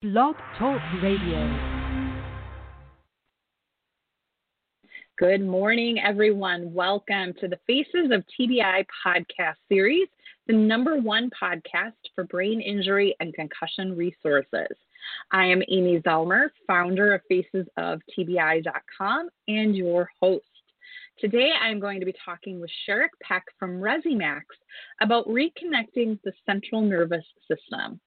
Blog Talk Radio. Good morning, everyone. Welcome to the Faces of TBI podcast series, the number one podcast for brain injury and concussion resources. I am Amy Zellmer, founder of FacesOfTBI.com and your host. Today, I'm going to be talking with Sharik Peck from Rezzimax about reconnecting the central nervous system.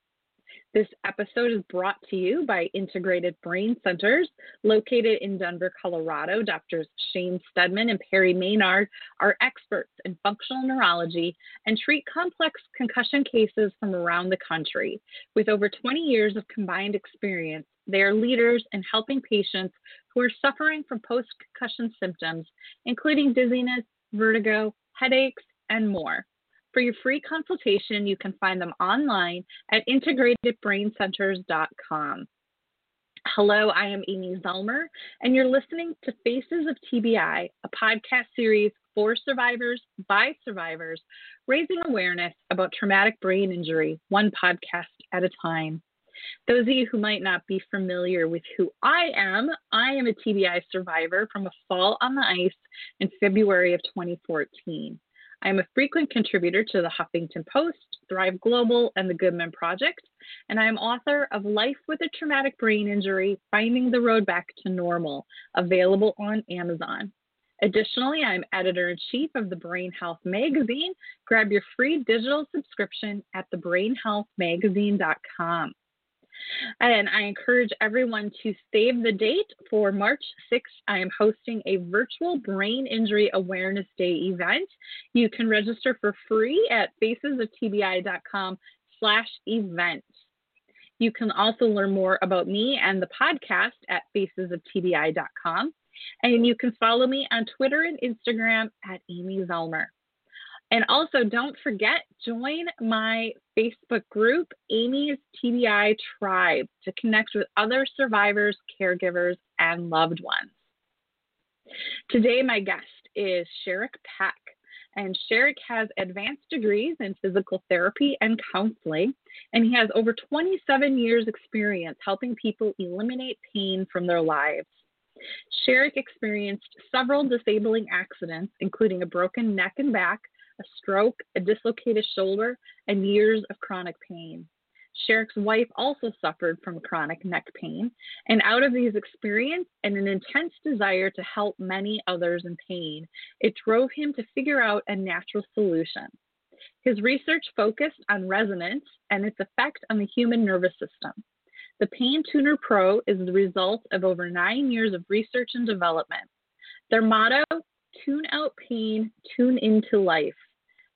This episode is brought to you by Integrated Brain Centers, located in Denver, Colorado. Doctors Shane Steadman and Perry Maynard are experts in functional neurology and treat complex concussion cases from around the country. With over 20 years of combined experience, they are leaders in helping patients who are suffering from post concussion symptoms, including dizziness, vertigo, headaches, and more. For your free consultation, you can find them online at integratedbraincenters.com. Hello, I am Amy Zellmer, and you're listening to Faces of TBI, a podcast series for survivors by survivors, raising awareness about traumatic brain injury, one podcast at a time. Those of you who might not be familiar with who I am, I am a TBI survivor from a fall on the ice in February of 2014. I am a frequent contributor to the Huffington Post, Thrive Global, and the Good Men Project, and I am author of Life with a Traumatic Brain Injury Finding the Road Back to Normal, available on Amazon. Additionally, I'm editor in chief of the Brain Health Magazine. Grab your free digital subscription at thebrainhealthmagazine.com. And I encourage everyone to save the date for March 6th. I am hosting a virtual Brain Injury Awareness Day event. You can register for free at facesoftbi.com slash event. You can also learn more about me and the podcast at facesoftbi.com. And you can follow me on Twitter and Instagram at Amy Zellmer. And also, don't forget, join my Facebook group, Amy's TBI Tribe, to connect with other survivors, caregivers, and loved ones. Today, my guest is Sharik Peck. And Sharik has advanced degrees in physical therapy and counseling, and he has over 27 years' experience helping people eliminate pain from their lives. Sharik experienced several disabling accidents, including a broken neck and back, a stroke, a dislocated shoulder, and years of chronic pain. Sharik's wife also suffered from chronic neck pain, and out of these experiences and an intense desire to help many others in pain, it drove him to figure out a natural solution. His research focused on resonance and its effect on the human nervous system. The Pain Tuner Pro is the result of over nine years of research and development. Their motto tune out pain, tune into life.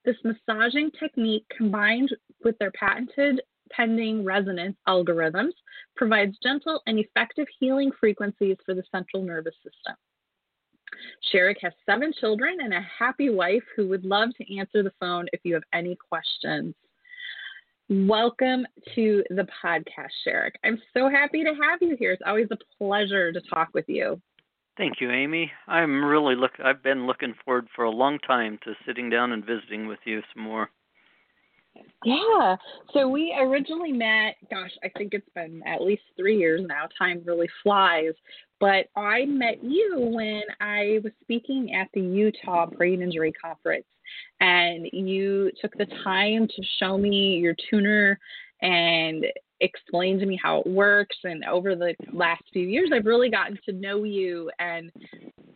This massaging technique, combined with their patented pending resonance algorithms, provides gentle and effective healing frequencies for the central nervous system. Sharik has seven children and a happy wife who would love to answer the phone if you have any questions. Welcome to the podcast, Sharik. I'm so happy to have you here. It's always a pleasure to talk with you. Thank you, Amy. I'm really look. I've been looking forward for a long time to sitting down and visiting with you some more. Yeah. So we originally met, gosh, I think it's been at least three years now. Time really flies. But I met you when I was speaking at the Utah Brain Injury Conference. And you took the time to show me your tuner and explain to me how it works. And over the last few years, I've really gotten to know you. And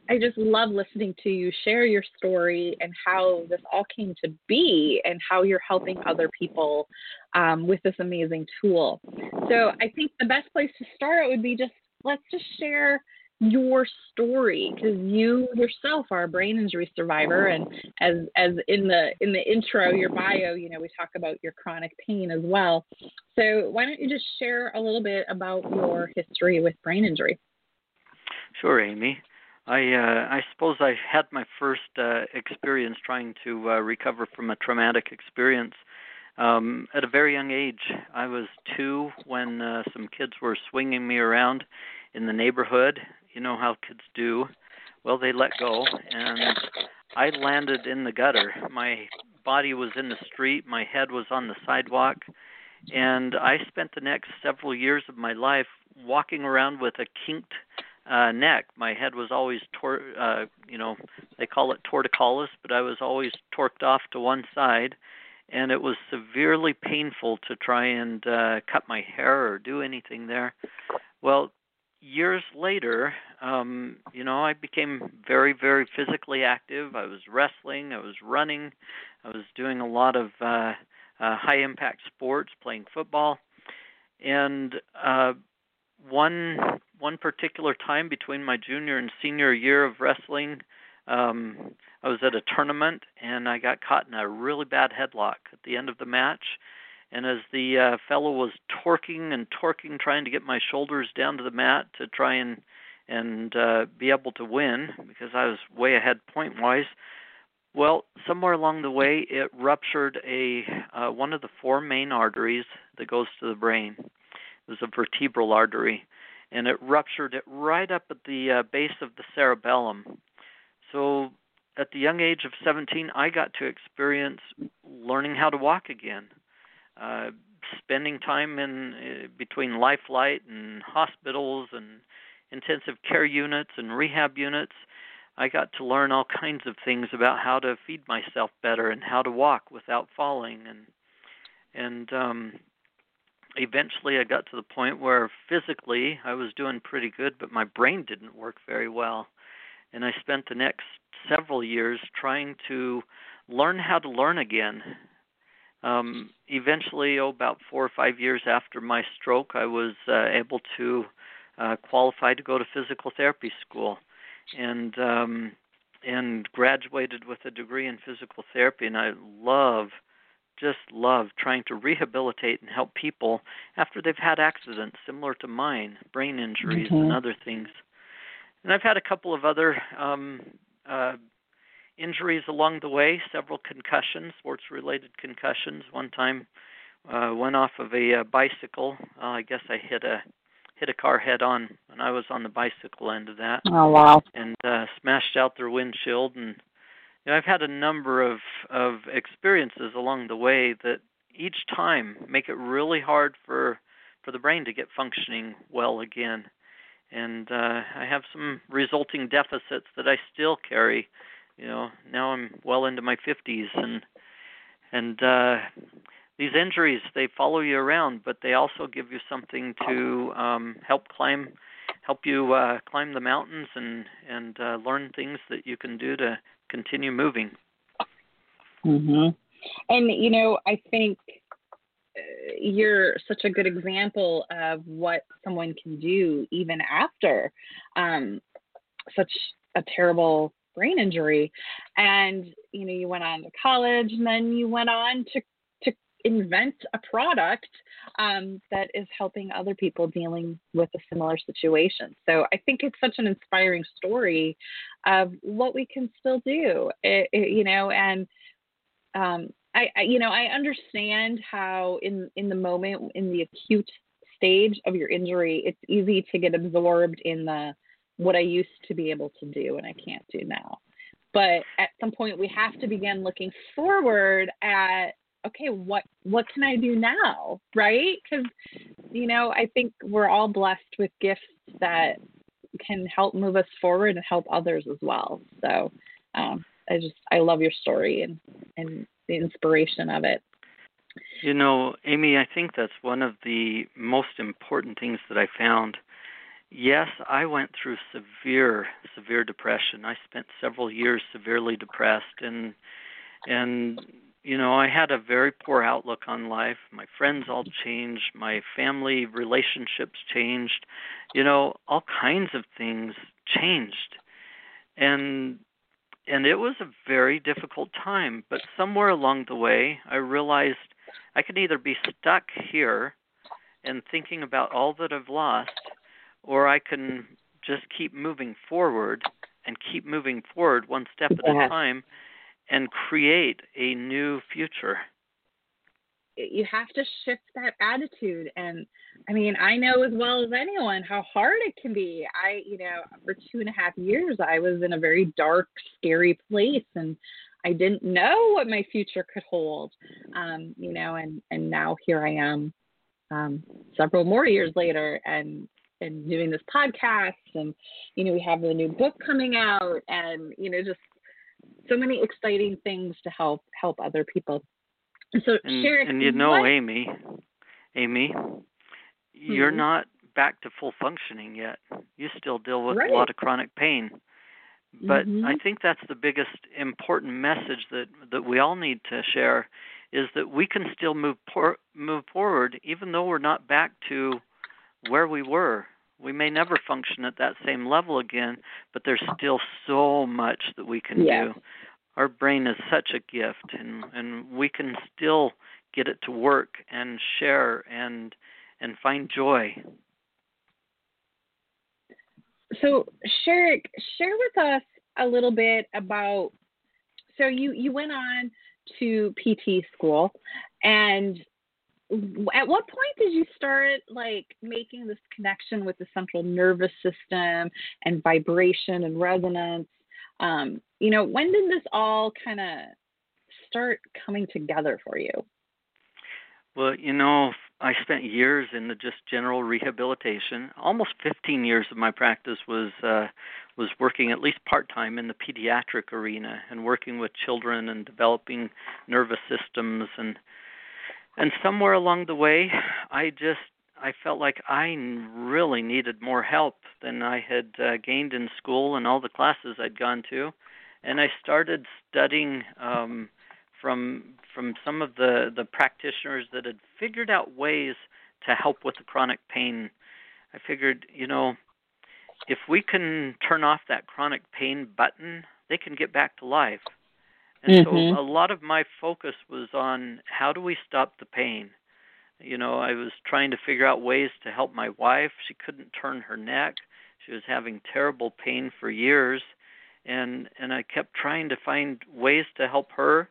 I just love listening to you share your story and how this all came to be and how you're helping other people um, with this amazing tool. So I think the best place to start would be just let's just share your story because you yourself are a brain injury survivor and as as in the in the intro your bio you know we talk about your chronic pain as well. So why don't you just share a little bit about your history with brain injury? Sure amy. I uh, i suppose i had my first uh, experience trying to uh, recover from a traumatic experience. Um, at a very young age. I was two when uh, some kids were swinging me around in the neighborhoad, you know how kids do. Well, they let go, and I landed in the gutter. My body was in the street, my head was on the sidewalk, And I spent the next several years of my life walking around with a kinked uh, neck. My head was always tor- uh, you know, they call it torticollis, but I was always torqued off to one side, and it was severely painful to try and uh, cut my hair or do anything there. Well, years later, um, you know, I became very, very physically active. I was wrestling, I was running, I was doing a lot of uh, uh, high impact sports, playing football, and uh, one one particular time between my junior and senior year of wrestling, um, I was at a tournament and I got caught in a really bad headlock at the end of the match. And as the uh, fellow was torquing and torquing, trying to get my shoulders down to the mat to try and and uh, be able to win, because I was way ahead point wise. Well, somewhere along the way, it ruptured a uh, one of the four main arteries that goes to the brain. It was a vertebral artery, and it ruptured it right up at the uh, base of the cerebellum. So, at the young age of 17, I got to experience learning how to walk again, uh, spending time in uh, between Lifeline and hospitals and intensive care units and rehab units. I got to learn all kinds of things about how to feed myself better and how to walk without falling and and um eventually I got to the point where physically I was doing pretty good, but my brain didn't work very well. And I spent the next several years trying to learn how to learn again. Um, eventually, oh, about four or five years after my stroke, I was uh, able to uh, qualify to go to physical therapy school, and um, and graduated with a degree in physical therapy. And I love just love trying to rehabilitate and help people after they've had accidents similar to mine, brain injuries mm-hmm. and other things. And I've had a couple of other um, uh, injuries along the way, several concussions, sports related concussions. One time uh, went off of a uh, bicycle. Uh, I guess I hit a hit a car head on when I was on the bicycle end of that. Oh wow! And uh, smashed out their windshield and you know, I've had a number of of experiences along the way that each time make it really hard for for the brain to get functioning well again. And uh, I have some resulting deficits that I still carry. You know, now I'm well into my 50s, and and uh, these injuries they follow you around, but they also give you something to um, help climb help you uh, climb the mountains and and uh, learn things that you can do to continue moving. Mhm. And you know, I think uh, you're such a good example of what someone can do even after um, such a terrible brain injury. And you know, you went on to college, and then you went on to to invent a product um, that is helping other people dealing with a similar situation. So I think it's such an inspiring story of what we can still do, it, it, you know, and um, I, I, you know, I understand how in in the moment, in the acute stage of your injury, it's easy to get absorbed in the what I used to be able to do and I can't do now. But at some point, we have to begin looking forward at okay, what what can I do now, right? Because you know, I think we're all blessed with gifts that can help move us forward and help others as well. So um, I just I love your story and and the inspiration of it. You know, Amy, I think that's one of the most important things that I found. Yes, I went through severe severe depression. I spent several years severely depressed and and you know, I had a very poor outlook on life. My friends all changed, my family relationships changed. You know, all kinds of things changed. And and it was a very difficult time, but somewhere along the way, I realized I could either be stuck here and thinking about all that I've lost, or I can just keep moving forward and keep moving forward one step at a time and create a new future. You have to shift that attitude. And I mean, I know as well as anyone how hard it can be. I, you know, for two and a half years, I was in a very dark, scary place. And I didn't know what my future could hold. Um, you know, and and now here I am, um, several more years later, and and doing this podcast, and you know, we have the new book coming out, and you know, just so many exciting things to help help other people. So, and, Sharik, and you know, what, Amy, Amy, you're Mhm. not back to full functioning yet. You still deal with Right. a lot of chronic pain. But Mhm. I think that's the biggest important message that that we all need to share is that we can still move por- move forward even though we're not back to where we were. We may never function at that same level again, but there's still so much that we can do. Our brain is such a gift and and we can still get it to work and share and and find joy. So, Sharik, share with us a little bit about. So you you went on to PT school, and at what point did you start like making this connection with the central nervous system and vibration and resonance? Um, you know, when did this all kind of start coming together for you? Well, you know, I spent years in the just general rehabilitation. Almost 15 years of my practice was uh, was working at least part time in the pediatric arena and working with children and developing nervous systems and and somewhere along the way, I just I felt like I really needed more help than I had uh, gained in school and all the classes I'd gone to, and I started studying. Um, from from some of the the practitioners that had figured out ways to help with the chronic pain. I figured, you know, if we can turn off that chronic pain button, they can get back to life. And Mhm. so a lot of my focus was on how do we stop the pain. You know, I was trying to figure out ways to help my wife. She couldn't turn her neck. She was having terrible pain for years and and I kept trying to find ways to help her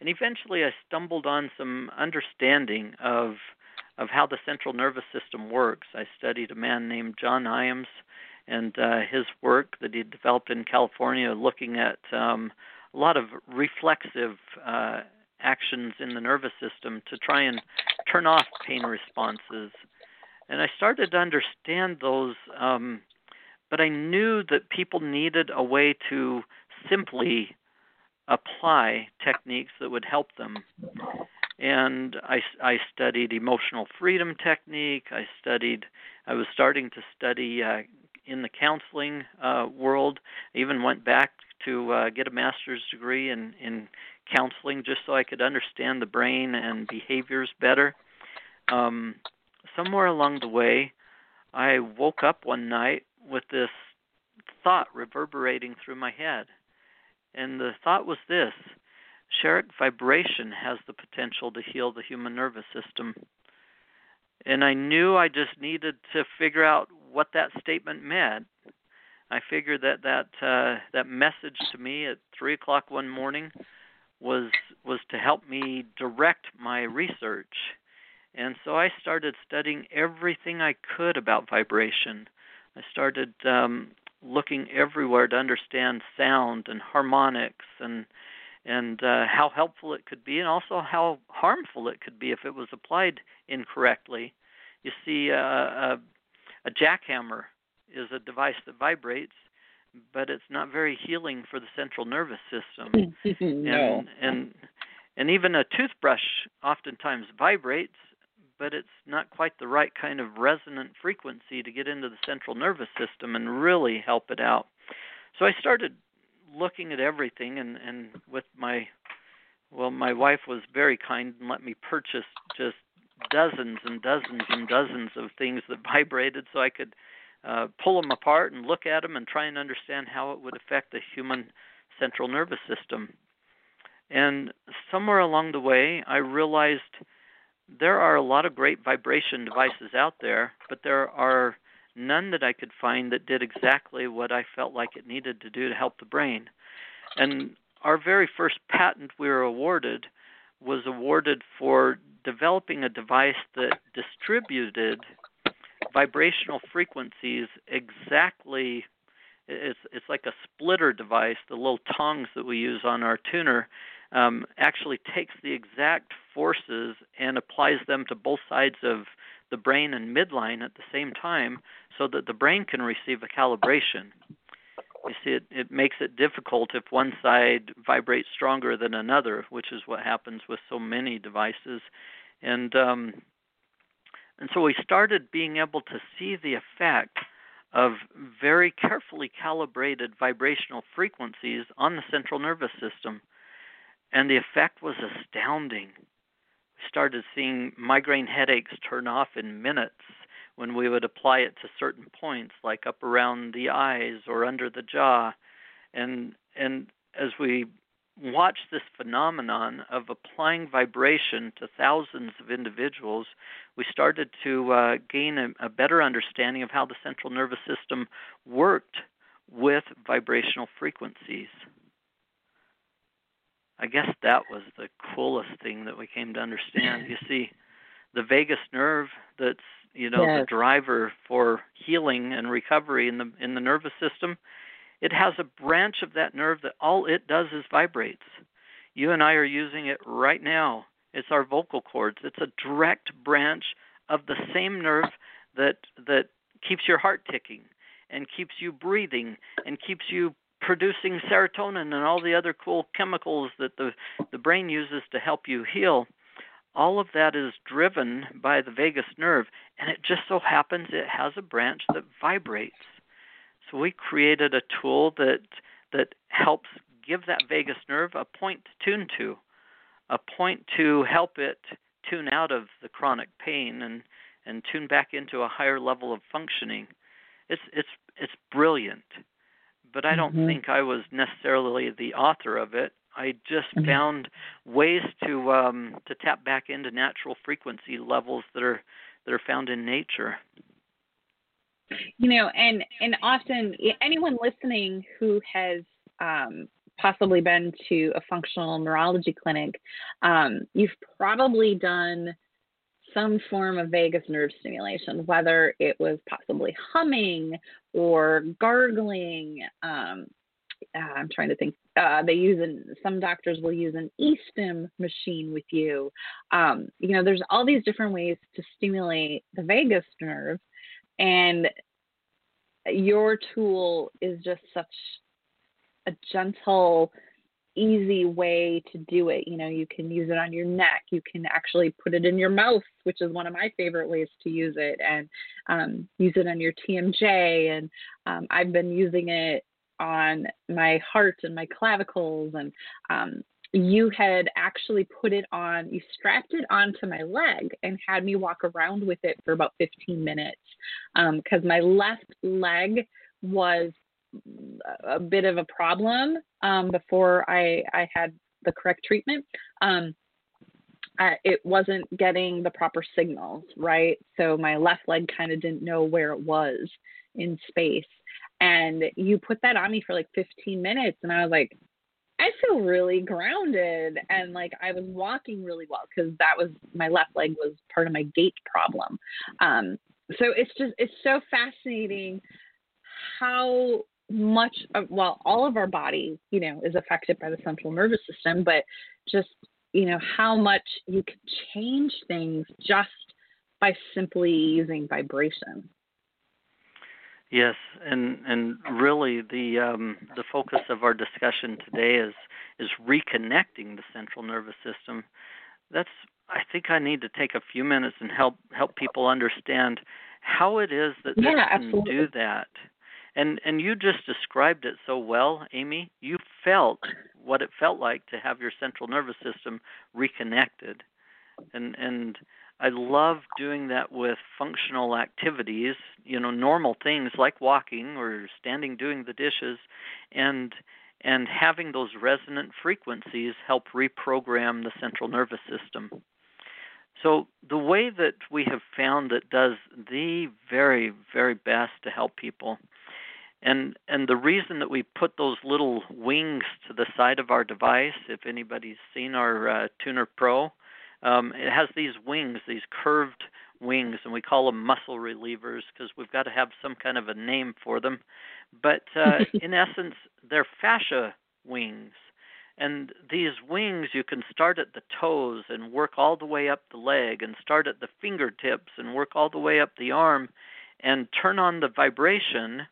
and eventually I stumbled on some understanding of of how the central nervous system works. I studied a man named John Iams and uh, his work that he developed in California, looking at um, a lot of reflexive uh, actions in the nervous system to try and turn off pain responses. And I started to understand those, um, but I knew that people needed a way to simply apply techniques that would help them. And I, I studied emotional freedom technique. I studied, I was starting to study uh, in the counseling uh, world. I even went back to uh, get a master's degree in, in counseling just so I could understand the brain and behaviors better. Um, somewhere along the way, I woke up one night with this thought reverberating through my head. And the thought was this Sharik vibration has the potential to heal the human nervous system. And I knew I just needed to figure out what that statement meant. I figured that that uh, that message to me at three o'clock one morning was was to help me direct my research. And so I started studying everything I could about vibration. I started um, looking everywhere to understand sound and harmonics and and uh, how helpful it could be, and also how harmful it could be if it was applied incorrectly. You see, uh, a, a jackhammer is a device that vibrates, but it's not very healing for the central nervous system. no. And, and and even a toothbrush oftentimes vibrates, but it's not quite the right kind of resonant frequency to get into the central nervous system and really help it out. So I started looking at everything and and with my well my wife was very kind and let me purchase just dozens and dozens and dozens of things that vibrated so I could uh, pull them apart and look at them and try and understand how it would affect the human central nervous system. And somewhere along the way, I realized there are a lot of great vibration devices out there, but there are none that I could find that did exactly what I felt like it needed to do to help the brain. And our very first patent we were awarded was awarded for developing a device that distributed vibrational frequencies exactly it's it's like a splitter device. The little tongs that we use on our tuner um, actually takes the exact forces and applies them to both sides of the brain and midline at the same time, so that the brain can receive a calibration. You see, it, it makes it difficult if one side vibrates stronger than another, which is what happens with so many devices. And um, and so we started being able to see the effect of very carefully calibrated vibrational frequencies on the central nervous system. And the effect was astounding. We started seeing migraine headaches turn off in minutes when we would apply it to certain points, like up around the eyes or under the jaw. And and as we watch this phenomenon of applying vibration to thousands of individuals, we started to uh, gain a, a better understanding of how the central nervous system worked with vibrational frequencies. I guess that was the coolest thing that we came to understand. You see, the vagus nerve that's you know yes. the driver for healing and recovery in the in the nervous system it has a branch of that nerve that all it does is vibrates. You and I are using it right now. It's our vocal cords. It's a direct branch of the same nerve that that keeps your heart ticking and keeps you breathing and keeps you producing serotonin and all the other cool chemicals that the the brain uses to help you heal. All of that is driven by the vagus nerve and it just so happens it has a branch that vibrates. So we created a tool that that helps give that vagus nerve a point to tune to, a point to help it tune out of the chronic pain and and tune back into a higher level of functioning. It's it's it's brilliant. But I don't mm-hmm. think I was necessarily the author of it. I just mm-hmm. found ways to um, to tap back into natural frequency levels that are that are found in nature you know and and often anyone listening who has um, possibly been to a functional neurology clinic um, you've probably done some form of vagus nerve stimulation whether it was possibly humming or gargling um, uh, I'm trying to think. Uh, they use an, some doctors will use an e-stim machine with you. Um, you know, there's all these different ways to stimulate the vagus nerve, and your tool is just such a gentle easy way to do it. You know you can use it on your neck. You can actually put it in your mouth which is one of my favorite ways to use it and um, use it on your tmj and um, i've been using it on my heart and my clavicles and um, you had actually put it on, you strapped it onto my leg and had me walk around with it for about 15 minutes because um, my left leg was a bit of a problem um, before I, I had the correct treatment. Um, it wasn't getting the proper signals, right? So my left leg kind of didn't know where it was in space. And you put that on me for like 15 minutes, and I was like, I feel really grounded and like I was walking really well because that was my left leg was part of my gait problem. Um, so it's just it's so fascinating how much of, well all of our body you know is affected by the central nervous system, but just you know how much you can change things just by simply using vibration. Yes, and and really the um, the focus of our discussion today is is reconnecting the central nervous system. That's I think I need to take a few minutes and help help people understand how it is that yeah, can absolutely. do that. And and you just described it so well, Amy. You felt what it felt like to have your central nervous system reconnected. And and I love doing that with functional activities, you know, normal things like walking or standing doing the dishes and and having those resonant frequencies help reprogram the central nervous system. So the way that we have found that does the very very best to help people and and the reason that we put those little wings to the side of our device if anybody's seen our uh, tuner pro um, it has these wings, these curved wings, and we call them muscle relievers because we've got to have some kind of a name for them. But uh, in essence, they're fascia wings. And these wings, you can start at the toes and work all the way up the leg, and start at the fingertips and work all the way up the arm, and turn on the vibration,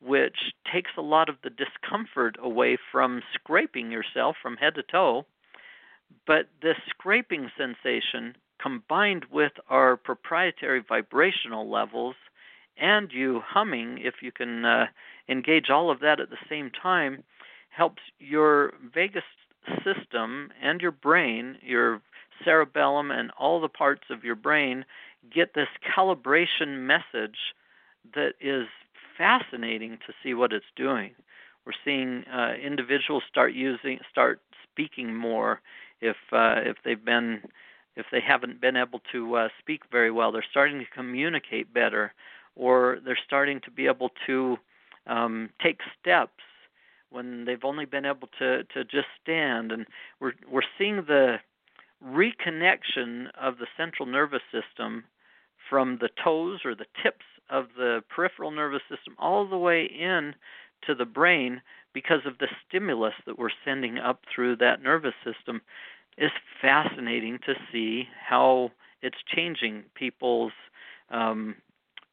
which takes a lot of the discomfort away from scraping yourself from head to toe. But this scraping sensation, combined with our proprietary vibrational levels, and you humming, if you can uh, engage all of that at the same time, helps your vagus system and your brain, your cerebellum, and all the parts of your brain get this calibration message that is fascinating to see what it's doing. We're seeing uh, individuals start using, start speaking more if uh, if they've been if they haven't been able to uh, speak very well. They're starting to communicate better, or they're starting to be able to um, take steps when they've only been able to to just stand. And we're we're seeing the reconnection of the central nervous system from the toes or the tips of the peripheral nervous system all the way in to the brain because of the stimulus that we're sending up through that nervous system is fascinating to see how it's changing people's um,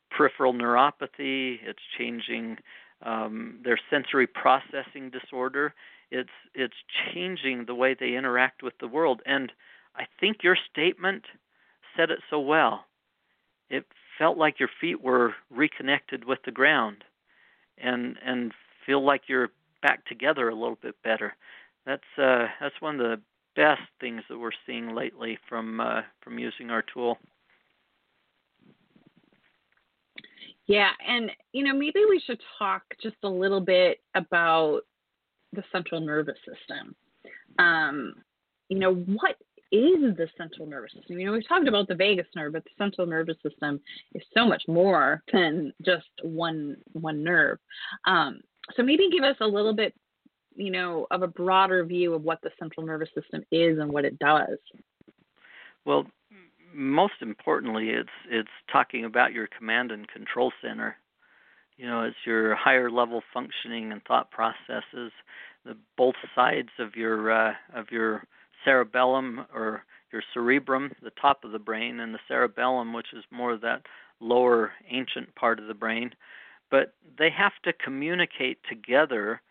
peripheral neuropathy. It's changing um, their sensory processing disorder. It's it's changing the way they interact with the world. And I think your statement said it so well. It felt like your feet were reconnected with the ground, and and feel like you're back together a little bit better. That's uh, that's one of the best things that we're seeing lately from uh, from using our tool. Yeah, and you know maybe we should talk just a little bit about the central nervous system. Um, you know what is the central nervous system? You know we've talked about the vagus nerve, but the central nervous system is so much more than just one one nerve. Um, so maybe give us a little bit you know, of a broader view of what the central nervous system is and what it does? Well, most importantly, it's it's talking about your command and control center. You know, it's your higher level functioning and thought processes. The both sides of your uh, of your cerebellum or your cerebrum, the top of the brain, and the cerebellum, which is more of that lower ancient part of the brain. But they have to communicate together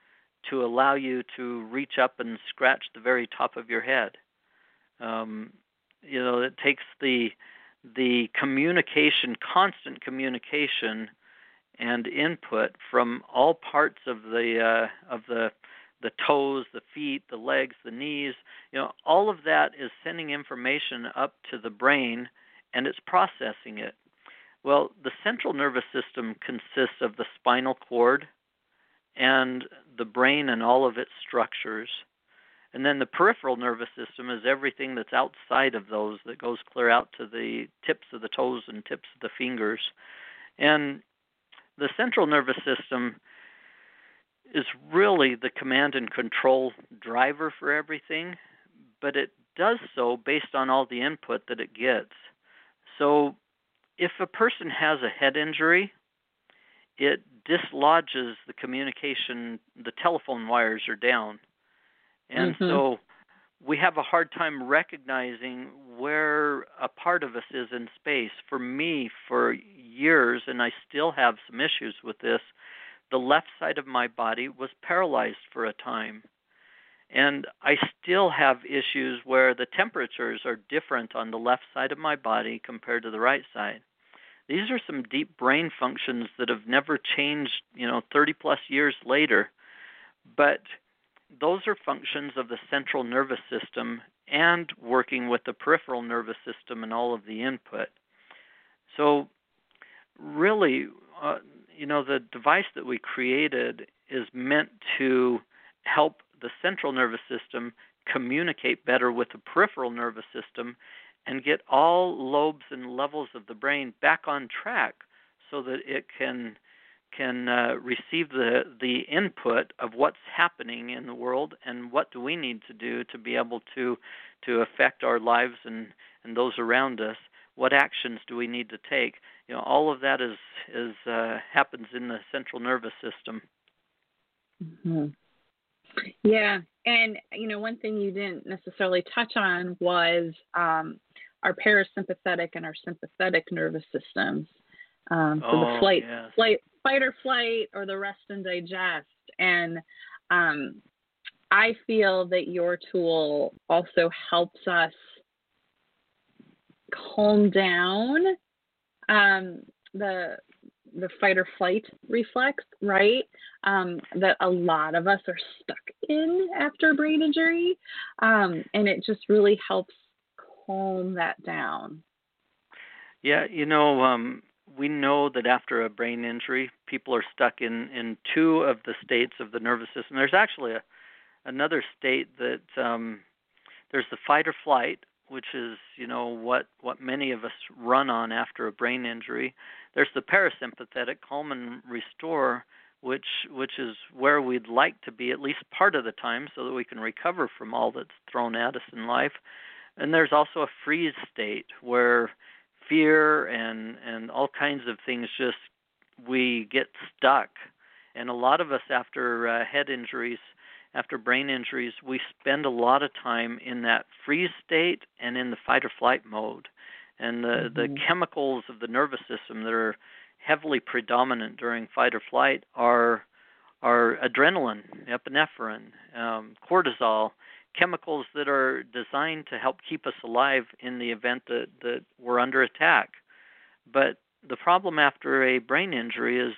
to allow you to reach up and scratch the very top of your head. Um, you know, it takes the the communication, constant communication, and input from all parts of the uh, of the the toes, the feet, the legs, the knees. You know, all of that is sending information up to the brain, and it's processing it. Well, the central nervous system consists of the spinal cord and the brain and all of its structures. And then the peripheral nervous system is everything that's outside of those that goes clear out to the tips of the toes and tips of the fingers. And the central nervous system is really the command and control driver for everything, but it does so based on all the input that it gets. So if a person has a head injury, it dislodges the communication, the telephone wires are down. And mm-hmm. so we have a hard time recognizing where a part of us is in space. For me, for years, and I still have some issues with this, the left side of my body was paralyzed for a time. And I still have issues where the temperatures are different on the left side of my body compared to the right side. These are some deep brain functions that have never changed, you know, 30 plus years later. But those are functions of the central nervous system and working with the peripheral nervous system and all of the input. So, really, uh, you know, the device that we created is meant to help the central nervous system communicate better with the peripheral nervous system and get all lobes and levels of the brain back on track so that it can can uh, receive the the input of what's happening in the world and what do we need to do to be able to to affect our lives and and those around us what actions do we need to take? You know, all of that is is uh, happens in the central nervous system. Mm-hmm. Yeah, and you know, one thing you didn't necessarily touch on was um, our parasympathetic and our sympathetic nervous systems. Um, so oh, the flight, yes. flight, fight or flight, or the rest and digest. And um, I feel that your tool also helps us calm down um, the the fight or flight reflex, right? Um, that a lot of us are stuck in after brain injury, um, and it just really helps calm that down. Yeah, you know, um, we know that after a brain injury, people are stuck in in two of the states of the nervous system. There's actually a another state that um, there's the fight or flight, which is you know what what many of us run on after a brain injury. There's the parasympathetic, calm and restore, which which is where we'd like to be at least part of the time, so that we can recover from all that's thrown at us in life. And there's also a freeze state where fear and and all kinds of things just we get stuck. And a lot of us after uh, head injuries after brain injuries, we spend a lot of time in that freeze state and in the fight or flight mode. And the, mm-hmm. the chemicals of the nervous system that are heavily predominant during fight or flight are are adrenaline, epinephrine, um, cortisol, chemicals that are designed to help keep us alive in the event that, that we're under attack. But the problem after a brain injury is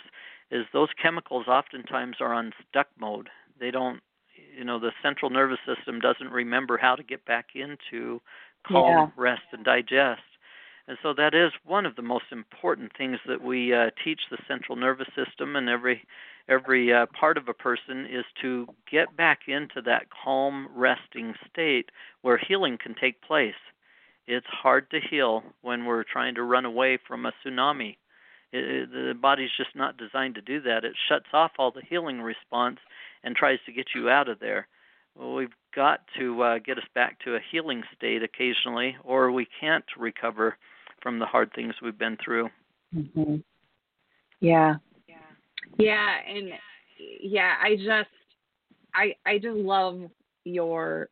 is those chemicals oftentimes are on stuck mode. They don't you know the central nervous system doesn't remember how to get back into calm, yeah. rest, and digest. And so that is one of the most important things that we uh, teach the central nervous system and every every uh, part of a person is to get back into that calm, resting state where healing can take place. It's hard to heal when we're trying to run away from a tsunami. It, it, the body's just not designed to do that. It shuts off all the healing response and tries to get you out of there. Well, we've got to uh, get us back to a healing state occasionally, or we can't recover from the hard things we've been through. Mm-hmm. Yeah. Yeah. Yeah, and yeah, I just I I just love your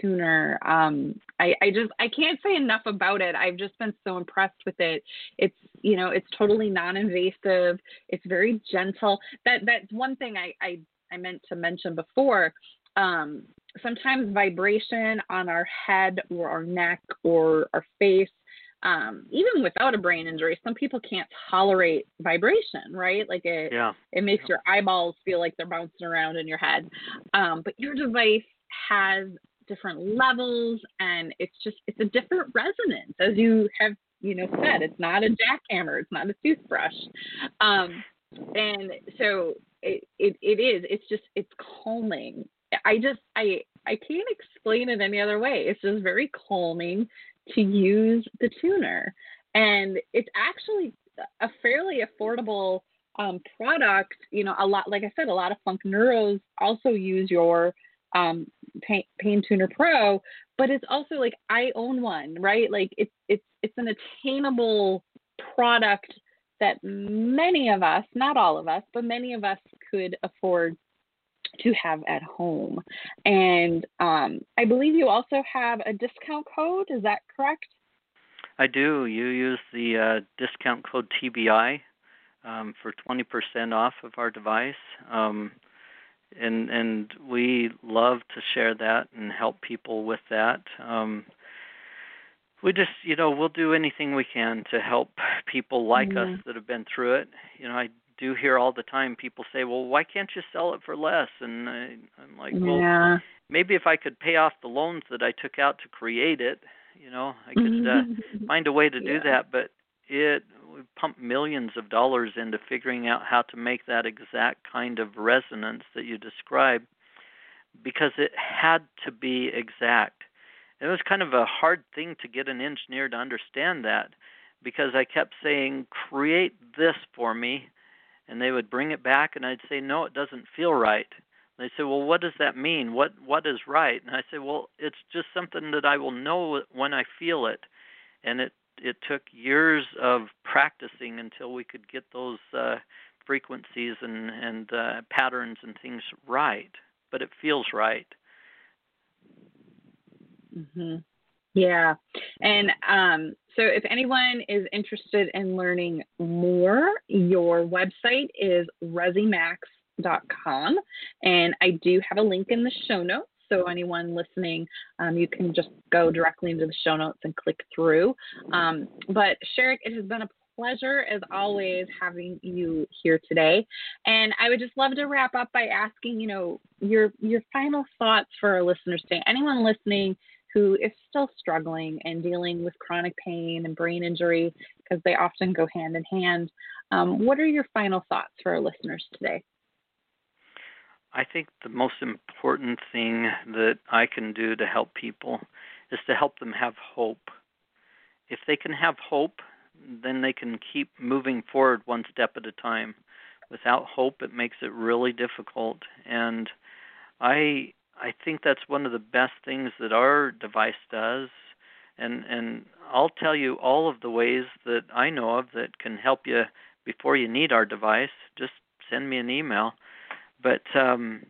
tuner. Um I, I just I can't say enough about it. I've just been so impressed with it. It's you know, it's totally non invasive, it's very gentle. That that's one thing I, I I meant to mention before, um, sometimes vibration on our head or our neck or our face, um, even without a brain injury, some people can't tolerate vibration, right? Like it, yeah. it makes your eyeballs feel like they're bouncing around in your head. Um, but your device has different levels and it's just it's a different resonance as you have you know said it's not a jackhammer it's not a toothbrush um, and so it, it, it is it's just it's calming i just i i can't explain it any other way it's just very calming to use the tuner. And it's actually a fairly affordable um, product you know a lot like i said a lot of funk neuros also use your um, pain, pain tuner pro but it's also like i own one right? Like it's it's it's an attainable product that many of us, not all of us, but many of us could afford to have at home. And um, I believe you also have a discount code. Is that correct? I do. You use the uh, discount code TBI um, for 20% off of our device. Um, and and we love to share that and help people with that. Um, we just you know we'll do anything we can to help people like mm-hmm. us that have been through it you know i do hear all the time people say well why can't you sell it for less and I, i'm like well yeah. maybe if i could pay off the loans that i took out to create it you know i could uh, find a way to do yeah. that but it we pumped millions of dollars into figuring out how to make that exact kind of resonance that you describe because it had to be exact it was kind of a hard thing to get an engineer to understand that because I kept saying, create this for me. And they would bring it back, and I'd say, no, it doesn't feel right. They say, well, what does that mean? What what is right? And I say, well, it's just something that I will know when I feel it, and it it took years of practicing until we could get those uh, frequencies and and uh, patterns and things right. But it feels right. Mm-hmm. Yeah, and um, so if anyone is interested in learning more, your website is rezzimax.com, and I do have a link in the show notes. So anyone listening, um, you can just go directly into the show notes and click through. Um, but Sharik, it has been a pleasure as always having you here today. And I would just love to wrap up by asking, you know, your your final thoughts for our listeners today. Anyone listening who is still struggling and dealing with chronic pain and brain injury because they often go hand in hand. Um, what are your final thoughts for our listeners today? I think the most important thing that I can do to help people is to help them have hope. If they can have hope, then they can keep moving forward one step at a time. Without hope, it makes it really difficult. And I I think that's one of the best things that our device does. And and I'll tell you all of the ways that I know of that can help you before you need our device. Just send me an email but um,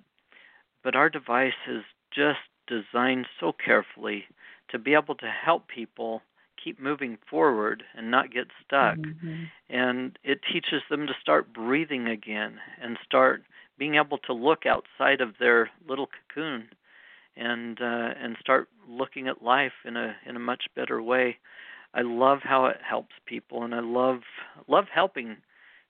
but our device is just designed so carefully to be able to help people keep moving forward and not get stuck. Mm-hmm. And it teaches them to start breathing again and start being able to look outside of their little cocoon and uh, and start looking at life in a in a much better way. I love how it helps people, and I love love helping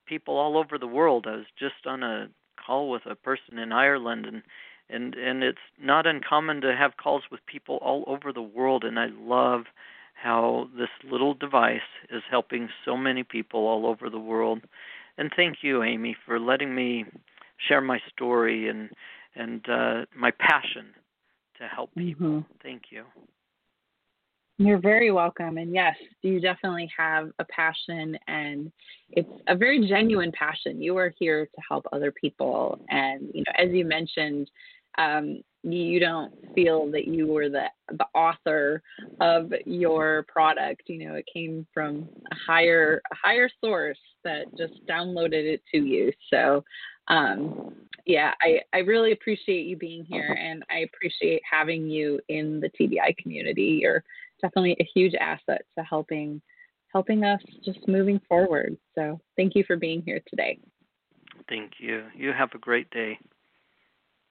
people all over the world. I was just on a call with a person in Ireland and and and it's not uncommon to have calls with people all over the world and I love how this little device is helping so many people all over the world. And thank you Amy for letting me share my story and and uh my passion to help people. Mm-hmm. Thank you. You're very welcome. And yes, you definitely have a passion, and it's a very genuine passion. You are here to help other people. And, you know, as you mentioned, um, you don't feel that you were the, the author of your product. You know, it came from a higher, a higher source that just downloaded it to you. So, um, yeah, I, I really appreciate you being here and I appreciate having you in the TBI community. You're definitely a huge asset to helping helping us just moving forward. So thank you for being here today. Thank you. You have a great day.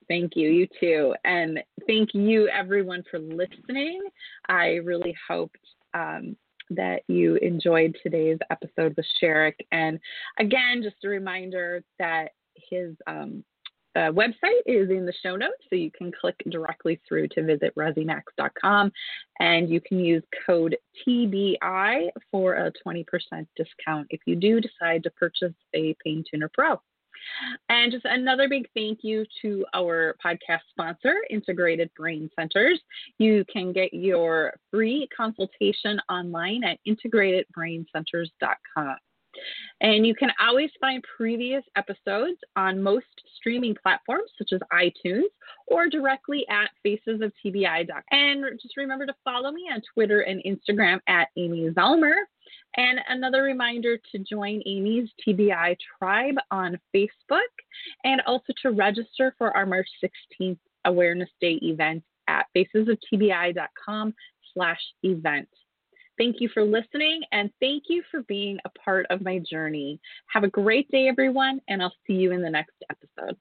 Thank you. You too. And thank you, everyone, for listening. I really hoped um, that you enjoyed today's episode with Sharik. And again, just a reminder that his um, uh, website is in the show notes, so you can click directly through to visit rezzimax.com and you can use code TBI for a 20% discount if you do decide to purchase a Pain Tuner Pro. And just another big thank you to our podcast sponsor, Integrated Brain Centers. You can get your free consultation online at integratedbraincenters.com. And you can always find previous episodes on most streaming platforms such as iTunes or directly at facesoftbi.com. And just remember to follow me on Twitter and Instagram at Amy Zellmer. And another reminder to join Amy's TBI tribe on Facebook and also to register for our March 16th Awareness Day event at facesoftbi.com slash event. Thank you for listening and thank you for being a part of my journey. Have a great day, everyone, and I'll see you in the next episode.